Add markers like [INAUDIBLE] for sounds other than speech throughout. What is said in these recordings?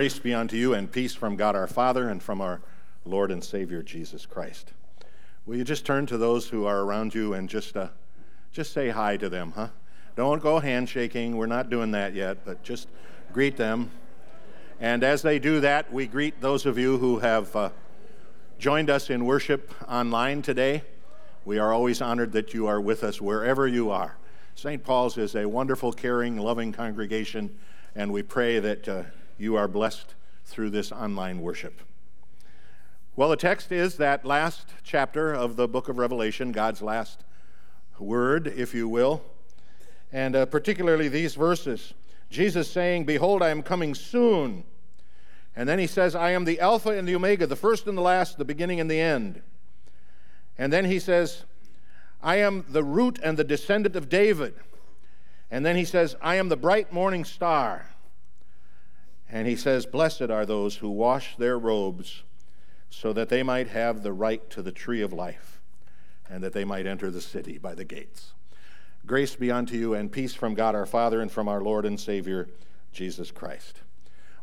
Grace be unto you and peace from God our Father and from our Lord and Savior Jesus Christ. Will you just turn to those who are around you and just, uh, just say hi to them, huh? Don't go handshaking. We're not doing that yet, but just greet them. And as they do that, we greet those of you who have uh, joined us in worship online today. We are always honored that you are with us wherever you are. St. Paul's is a wonderful, caring, loving congregation, and we pray that uh, you are blessed through this online worship. Well, the text is that last chapter of the book of Revelation, God's last word, if you will, and uh, particularly these verses. Jesus saying, Behold, I am coming soon. And then he says, I am the Alpha and the Omega, the first and the last, the beginning and the end. And then he says, I am the root and the descendant of David. And then he says, I am the bright morning star. And he says, Blessed are those who wash their robes so that they might have the right to the tree of life and that they might enter the city by the gates. Grace be unto you and peace from God our Father and from our Lord and Savior, Jesus Christ.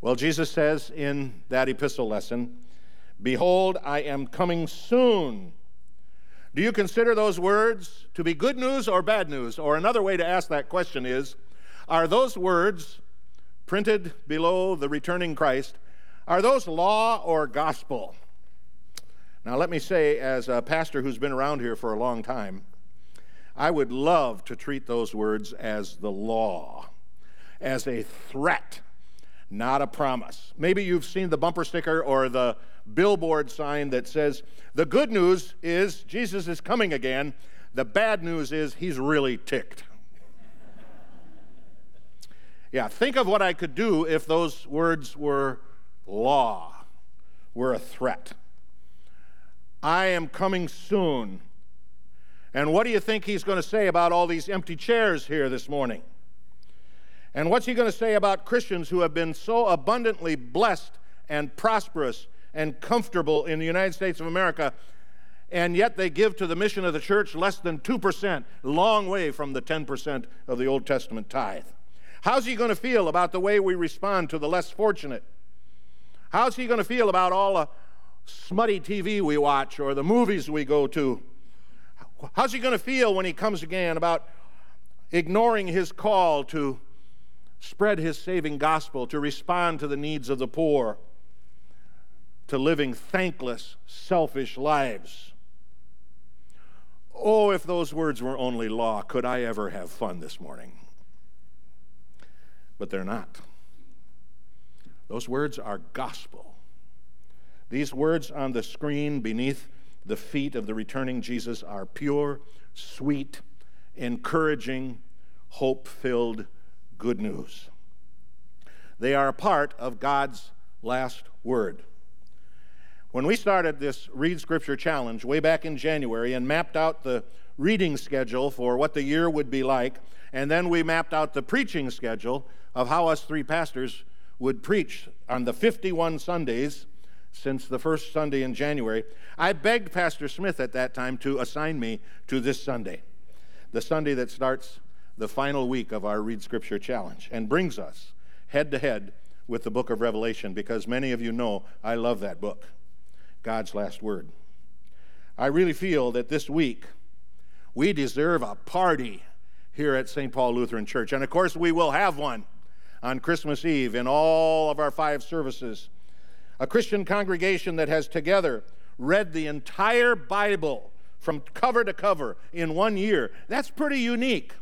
Well, Jesus says in that epistle lesson, Behold, I am coming soon. Do you consider those words to be good news or bad news? Or another way to ask that question is Are those words printed below the returning Christ, are those law or gospel? Now, let me say, as a pastor who's been around here for a long time, I would love to treat those words as the law, as a threat, not a promise. Maybe you've seen the bumper sticker or the billboard sign that says, The good news is Jesus is coming again. The bad news is he's really ticked. Yeah, think of what I could do if those words were law, were a threat. I am coming soon. And what do you think he's going to say about all these empty chairs here this morning? And what's he going to say about Christians who have been so abundantly blessed and prosperous and comfortable in the United States of America, and yet they give to the mission of the church less than 2%, long way from the 10% of the Old Testament tithe? How's he going to feel about the way we respond to the less fortunate? How's he going to feel about all the smutty TV we watch or the movies we go to? How's he going to feel when he comes again about ignoring his call to spread his saving gospel, to respond to the needs of the poor, to living thankless, selfish lives? Oh, if those words were only law, could I ever have fun this morning? But they're not. Those words are gospel. These words on the screen beneath the feet of the returning Jesus are pure, sweet, encouraging, hope filled good news. They are a part of God's last word. When we started this Read Scripture Challenge way back in January and mapped out the reading schedule for what the year would be like, and then we mapped out the preaching schedule of how us three pastors would preach on the 51 Sundays since the first Sunday in January. I begged Pastor Smith at that time to assign me to this Sunday, the Sunday that starts the final week of our Read Scripture Challenge and brings us head to head with the book of Revelation because many of you know I love that book, God's last word. I really feel that this week we deserve a party here at St. Paul Lutheran Church. And of course, we will have one on Christmas Eve in all of our five services. A Christian congregation that has together read the entire Bible from cover to cover in one year. That's pretty unique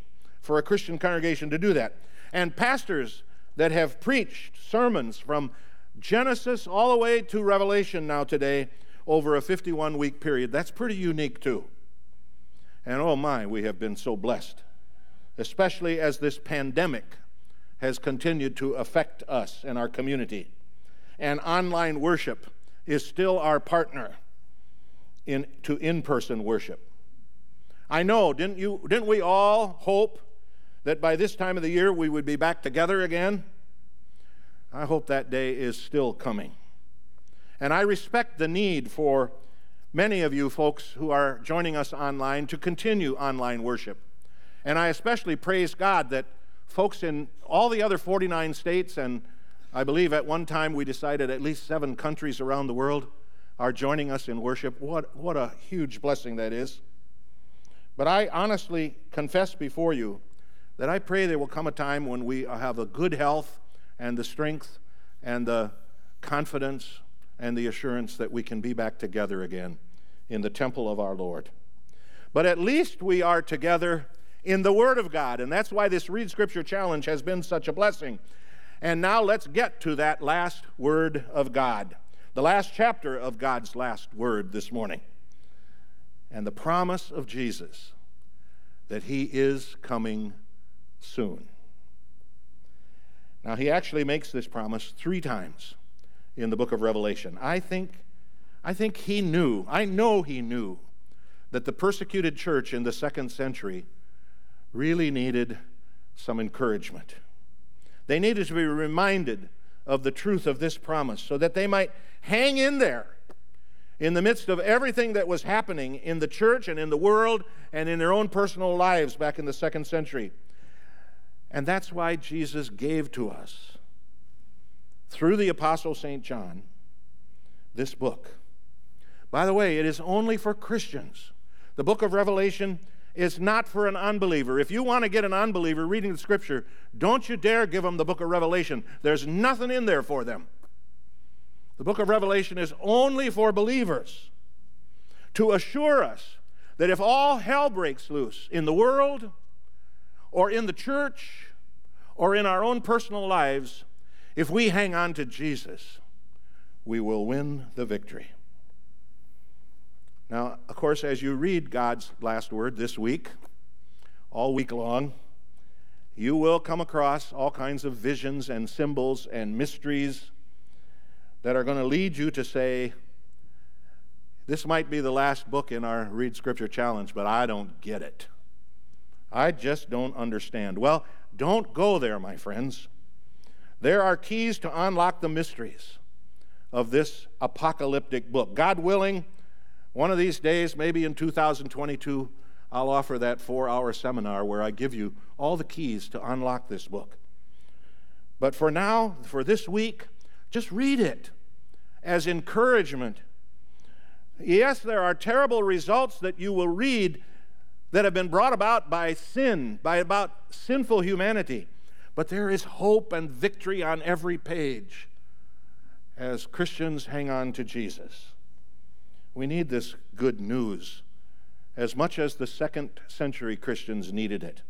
for a Christian congregation to do that. And pastors that have preached sermons from Genesis all the way to Revelation now today over a 51 week period. That's pretty unique too. And oh my, we have been so blessed, especially as this pandemic has continued to affect us and our community. And online worship is still our partner in, to in person worship. I know, didn't, you, didn't we all hope that by this time of the year we would be back together again? I hope that day is still coming. And I respect the need for many of you folks who are joining us online to continue online worship. And I especially praise God that folks in all the other 49 states and I believe at one time we decided at least seven countries around the world are joining us in worship. What, what a huge blessing that is. But I honestly confess before you that I pray there will come a time when we have a good health and the strength and the confidence and the assurance that we can be back together again in the temple of our Lord. But at least we are together in the Word of God, and that's why this Read Scripture Challenge has been such a blessing. And now let's get to that last Word of God, the last chapter of God's last Word this morning, and the promise of Jesus that He is coming soon. Now, He actually makes this promise three times in the book of Revelation. I think, I think he knew, I know he knew, that the persecuted church in the second century really needed some encouragement. They needed to be reminded of the truth of this promise so that they might hang in there in the midst of everything that was happening in the church and in the world and in their own personal lives back in the second century. And that's why Jesus gave to us through the Apostle St. John this book. By the way, it is only for Christians. The book of Revelation is not for an unbeliever. If you want to get an unbeliever reading the scripture, don't you dare give them the book of Revelation. There's nothing in there for them. The book of Revelation is only for believers to assure us that if all hell breaks loose in the world or in the church or in our own personal lives, if we hang on to Jesus, we will win the victory. Now, of course, as you read God's last word this week, all week long, you will come across all kinds of visions and symbols and mysteries that are going to lead you to say, This might be the last book in our Read Scripture Challenge, but I don't get it. I just don't understand. Well, don't go there, my friends. There are keys to unlock the mysteries of this apocalyptic book. God willing, one of these days, maybe in 2022, I'll offer that four hour seminar where I give you all the keys to unlock this book. But for now, for this week, just read it as encouragement. Yes, there are terrible results that you will read that have been brought about by sin, by about sinful humanity. But there is hope and victory on every page as Christians hang on to Jesus. We need this good news as much as the second century Christians needed it.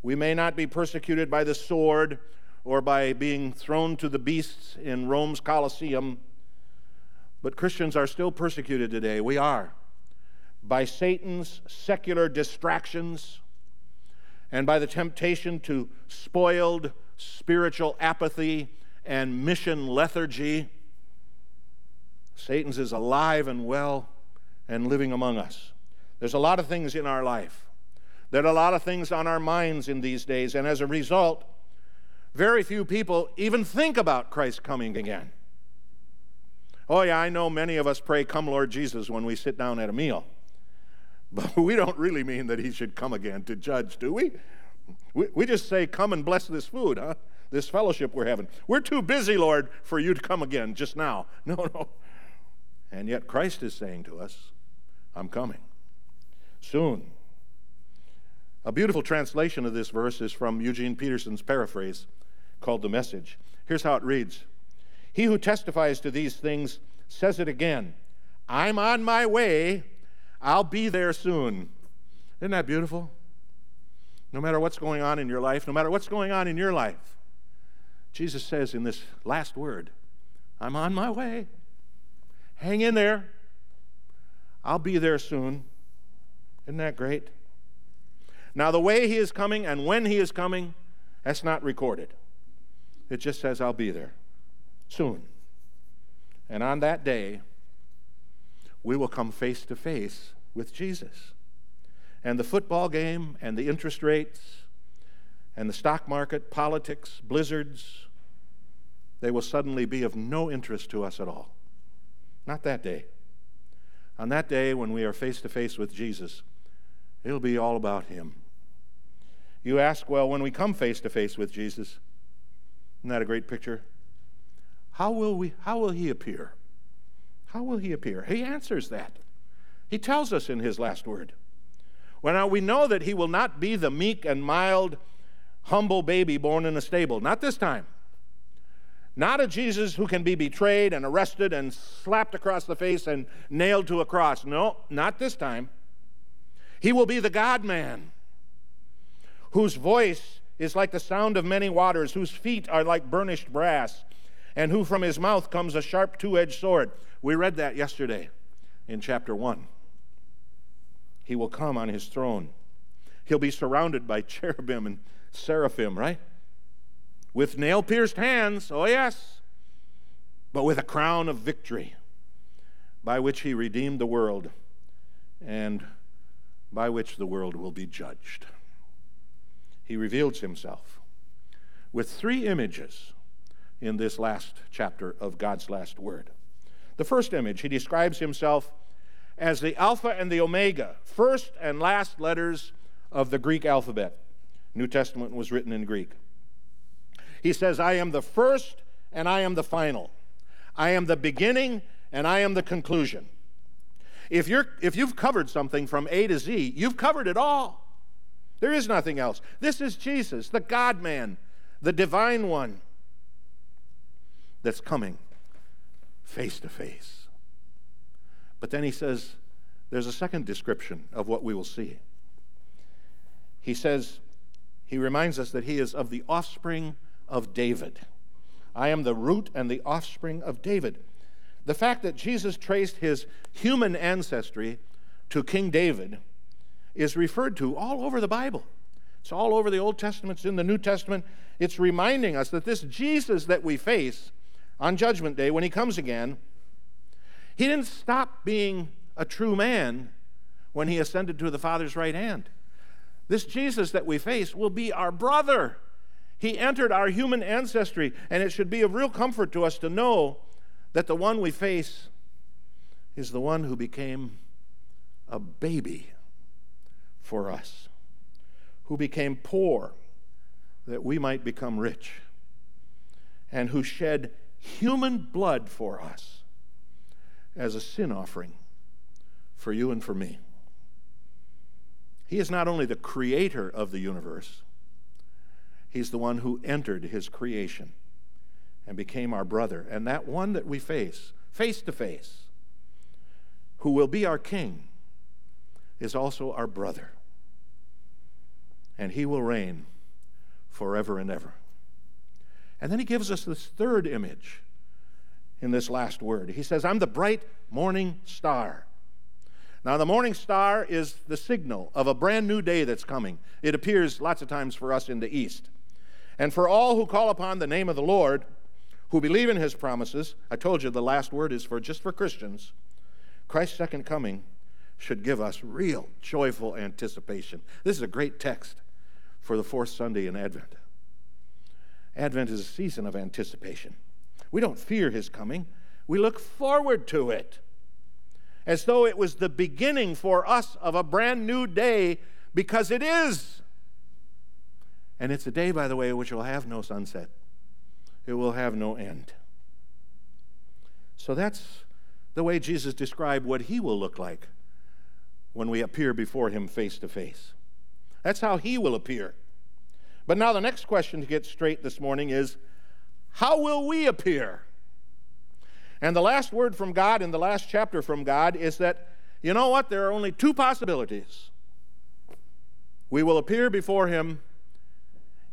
We may not be persecuted by the sword or by being thrown to the beasts in Rome's Colosseum, but Christians are still persecuted today. We are. By Satan's secular distractions and by the temptation to spoiled spiritual apathy and mission lethargy. Satan's is alive and well and living among us. There's a lot of things in our life. There are a lot of things on our minds in these days, and as a result, very few people even think about Christ coming again. Oh, yeah, I know many of us pray, Come, Lord Jesus, when we sit down at a meal. But we don't really mean that he should come again to judge, do we? We, we just say, Come and bless this food, huh? This fellowship we're having. We're too busy, Lord, for you to come again just now. [LAUGHS] No, no. And yet Christ is saying to us, I'm coming soon. A beautiful translation of this verse is from Eugene Peterson's paraphrase called The Message. Here's how it reads He who testifies to these things says it again I'm on my way I'll be there soon. Isn't that beautiful? No matter what's going on in your life, no matter what's going on in your life, Jesus says in this last word, I'm on my way. Hang in there. I'll be there soon. Isn't that great? Now, the way he is coming and when he is coming, that's not recorded. It just says, I'll be there soon. And on that day, we will come face to face with Jesus. And the football game and the interest rates and the stock market, politics, blizzards, they will suddenly be of no interest to us at all. Not that day. On that day, when we are face to face with Jesus, it'll be all about Him. You ask, well, when we come face to face with Jesus, isn't that a great picture? how will, we, how will he appear? How will he appear? He answers that. He tells us in his last word. Well, now we know that he will not be the meek and mild, humble baby born in a stable. Not this time. Not a Jesus who can be betrayed and arrested and slapped across the face and nailed to a cross. No, not this time. He will be the God man, whose voice is like the sound of many waters, whose feet are like burnished brass, and who from his mouth comes a sharp two edged sword. We read that yesterday in chapter 1. He will come on his throne. He'll be surrounded by [LAUGHS] cherubim and seraphim, right? With nail pierced hands, oh yes, but with a crown of victory by which he redeemed the world and by which the world will be judged. He reveals himself with three images in this last chapter of God's last word. The first image, he describes himself as the Alpha and the Omega, first and last letters of the Greek alphabet. New Testament was written in Greek. He says, I am the first and I am the final. I am the beginning and I am the conclusion. If, you're, if you've covered something from A to Z, you've covered it all. There is nothing else. This is Jesus, the God man, the divine one that's coming face to face. But then he says, there's a second description of what we will see. He says, he reminds us that he is of the offspring of David. I am the root and the offspring of David. The fact that Jesus traced his human ancestry to King David is referred to all over the Bible. It's all over the Old Testament, it's in the New Testament. It's reminding us that this Jesus that we face on Judgment Day, when he comes again, he didn't stop being a true man when he ascended to the Father's right hand. This Jesus that we face will be our brother. He entered our human ancestry, and it should be of real comfort to us to know that the one we face is the one who became a baby for us, who became poor that we might become rich, and who shed human blood for us as a sin offering for you and for me. He is not only the creator of the universe, He's the one who entered his creation and became our brother. And that one that we face, face to face, who will be our king, is also our brother. And he will reign forever and ever. And then he gives us this third image in this last word. He says, I'm the bright morning star. Now, the morning star is the signal of a brand new day that's coming. It appears lots of times for us in the east. And for all who call upon the name of the Lord, who believe in his promises, I told you the last word is for just for Christians. Christ's second coming should give us real joyful anticipation. This is a great text for the fourth Sunday in Advent. Advent is a season of anticipation. We don't fear his coming, we look forward to it as though it was the beginning for us of a brand new day because it is. And it's a day, by the way, which will have no sunset, it will have no end. So that's the way Jesus described what he will look like when we appear before him face to face. That's how he will appear. But now, the next question to get straight this morning is how will we appear? And the last word from God in the last chapter from God is that, you know what? There are only two possibilities. We will appear before him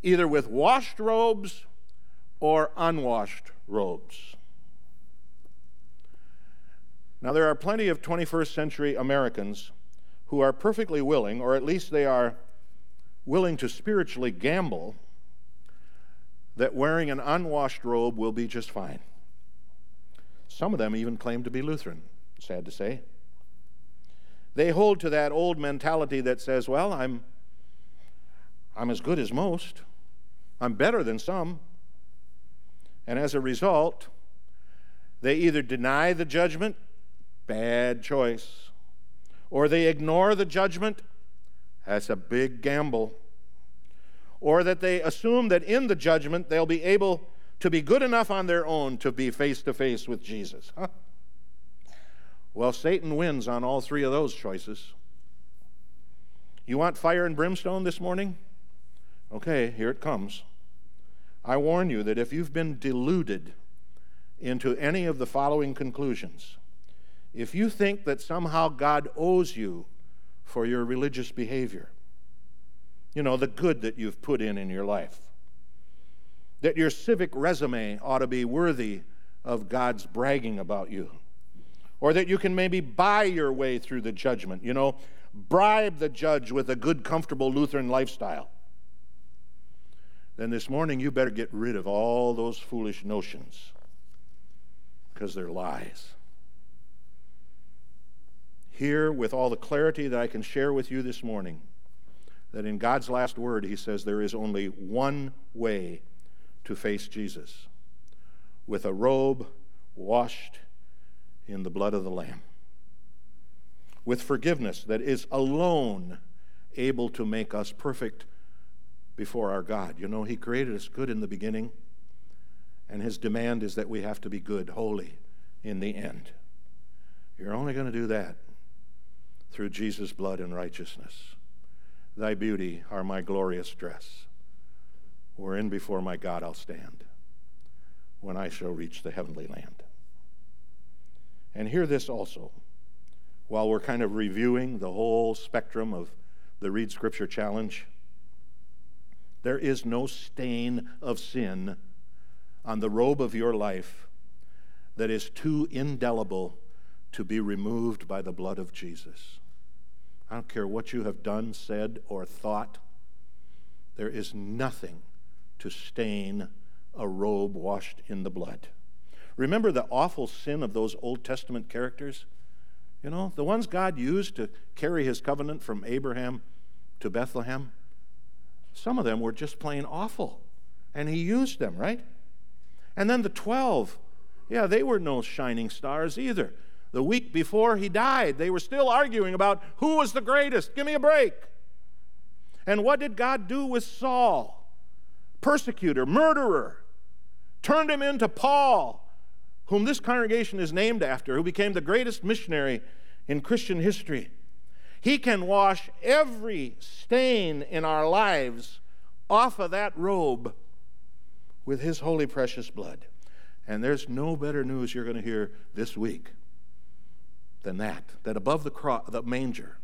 either with washed robes or unwashed robes. Now, there are plenty of 21st century Americans who are perfectly willing, or at least they are willing to spiritually gamble, that wearing an unwashed robe will be just fine. Some of them even claim to be Lutheran, sad to say. They hold to that old mentality that says, well, I'm I'm as good as most, I'm better than some. And as a result, they either deny the judgment, bad choice, or they ignore the judgment, that's a big gamble, or that they assume that in the judgment they'll be able to be good enough on their own to be face to face with Jesus. Huh? Well, Satan wins on all three of those choices. You want fire and brimstone this morning? Okay, here it comes. I warn you that if you've been deluded into any of the following conclusions, if you think that somehow God owes you for your religious behavior, you know, the good that you've put in in your life, that your civic resume ought to be worthy of God's bragging about you, or that you can maybe buy your way through the judgment, you know, bribe the judge with a good, comfortable Lutheran lifestyle. Then this morning you better get rid of all those foolish notions because they're lies. Here, with all the clarity that I can share with you this morning, that in God's last word, He says there is only one way to face Jesus with a robe washed in the blood of the Lamb, with forgiveness that is alone able to make us perfect before our God. You know, He created us good in the beginning, and His demand is that we have to be good, holy in the end. You're only going to do that through Jesus' blood and righteousness. Thy beauty are my glorious dress, wherein before my God I'll stand when I shall reach the heavenly land. And hear this also, while we're kind of reviewing the whole spectrum of the Read Scripture Challenge. There is no stain of sin on the robe of your life that is too indelible to be removed by the blood of Jesus. I don't care what you have done, said, or thought, there is nothing to stain a robe washed in the blood. Remember the awful sin of those Old Testament characters? You know, the ones God used to carry his covenant from Abraham to Bethlehem? Some of them were just plain awful. And he used them, right? And then the 12, yeah, they were no shining stars either. The week before he died, they were still arguing about who was the greatest. Give me a break. And what did God do with Saul? Persecutor, murderer. Turned him into Paul, whom this congregation is named after, who became the greatest missionary in Christian history. He can wash every stain in our lives off of that robe with His holy, precious blood. And there's no better news you're going to hear this week than that that above the, cro- the manger,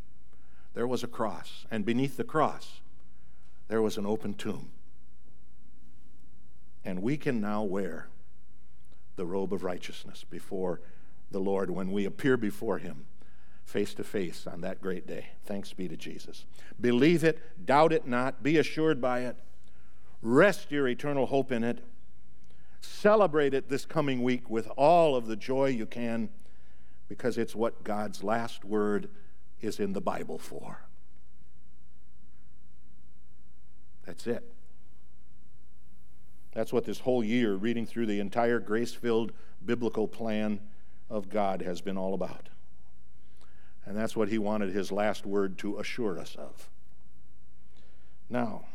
there was a cross, and beneath the cross, there was an open tomb. And we can now wear the robe of righteousness before the Lord when we appear before Him face to face on that great day. Thanks be to Jesus. Believe it, doubt it not, be assured by it, rest your eternal hope in it. Celebrate it this coming week with all of the joy you can because it's what God's last word is in the Bible for. That's it. That's what this whole year, reading through the entire grace filled biblical plan of God, has been all about. And that's what he wanted his last word to assure us of. Now,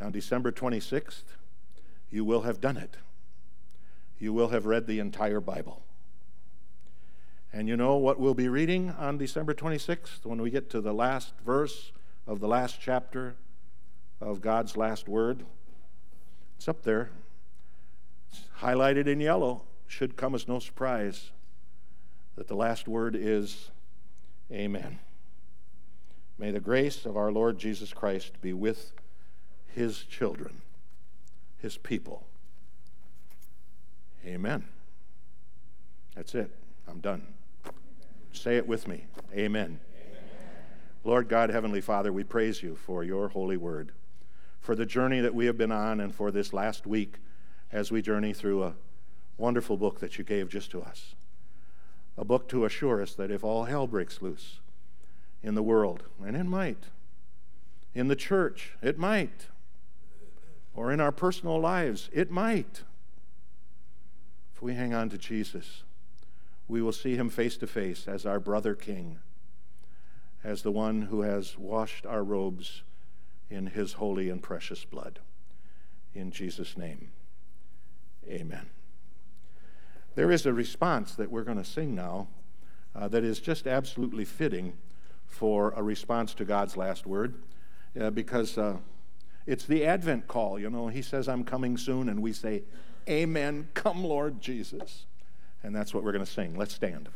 on December 26th, you will have done it. You will have read the entire Bible. And you know what we'll be reading on December 26th when we get to the last verse of the last chapter of God's last word? It's up there. It's highlighted in yellow. Should come as no surprise that the last word is Amen. May the grace of our Lord Jesus Christ be with his children, his people. Amen. That's it. I'm done. Say it with me. Amen. Amen. Lord God, Heavenly Father, we praise you for your holy word, for the journey that we have been on, and for this last week as we journey through a wonderful book that you gave just to us a book to assure us that if all hell breaks loose in the world, and it might, in the church, it might, or in our personal lives, it might, we hang on to Jesus, we will see him face to face as our brother king, as the one who has washed our robes in his holy and precious blood. In Jesus' name, amen. There is a response that we're going to sing now uh, that is just absolutely fitting for a response to God's last word uh, because uh, it's the Advent call. You know, He says, I'm coming soon, and we say, Amen. Come, Lord Jesus. And that's what we're going to sing. Let's stand.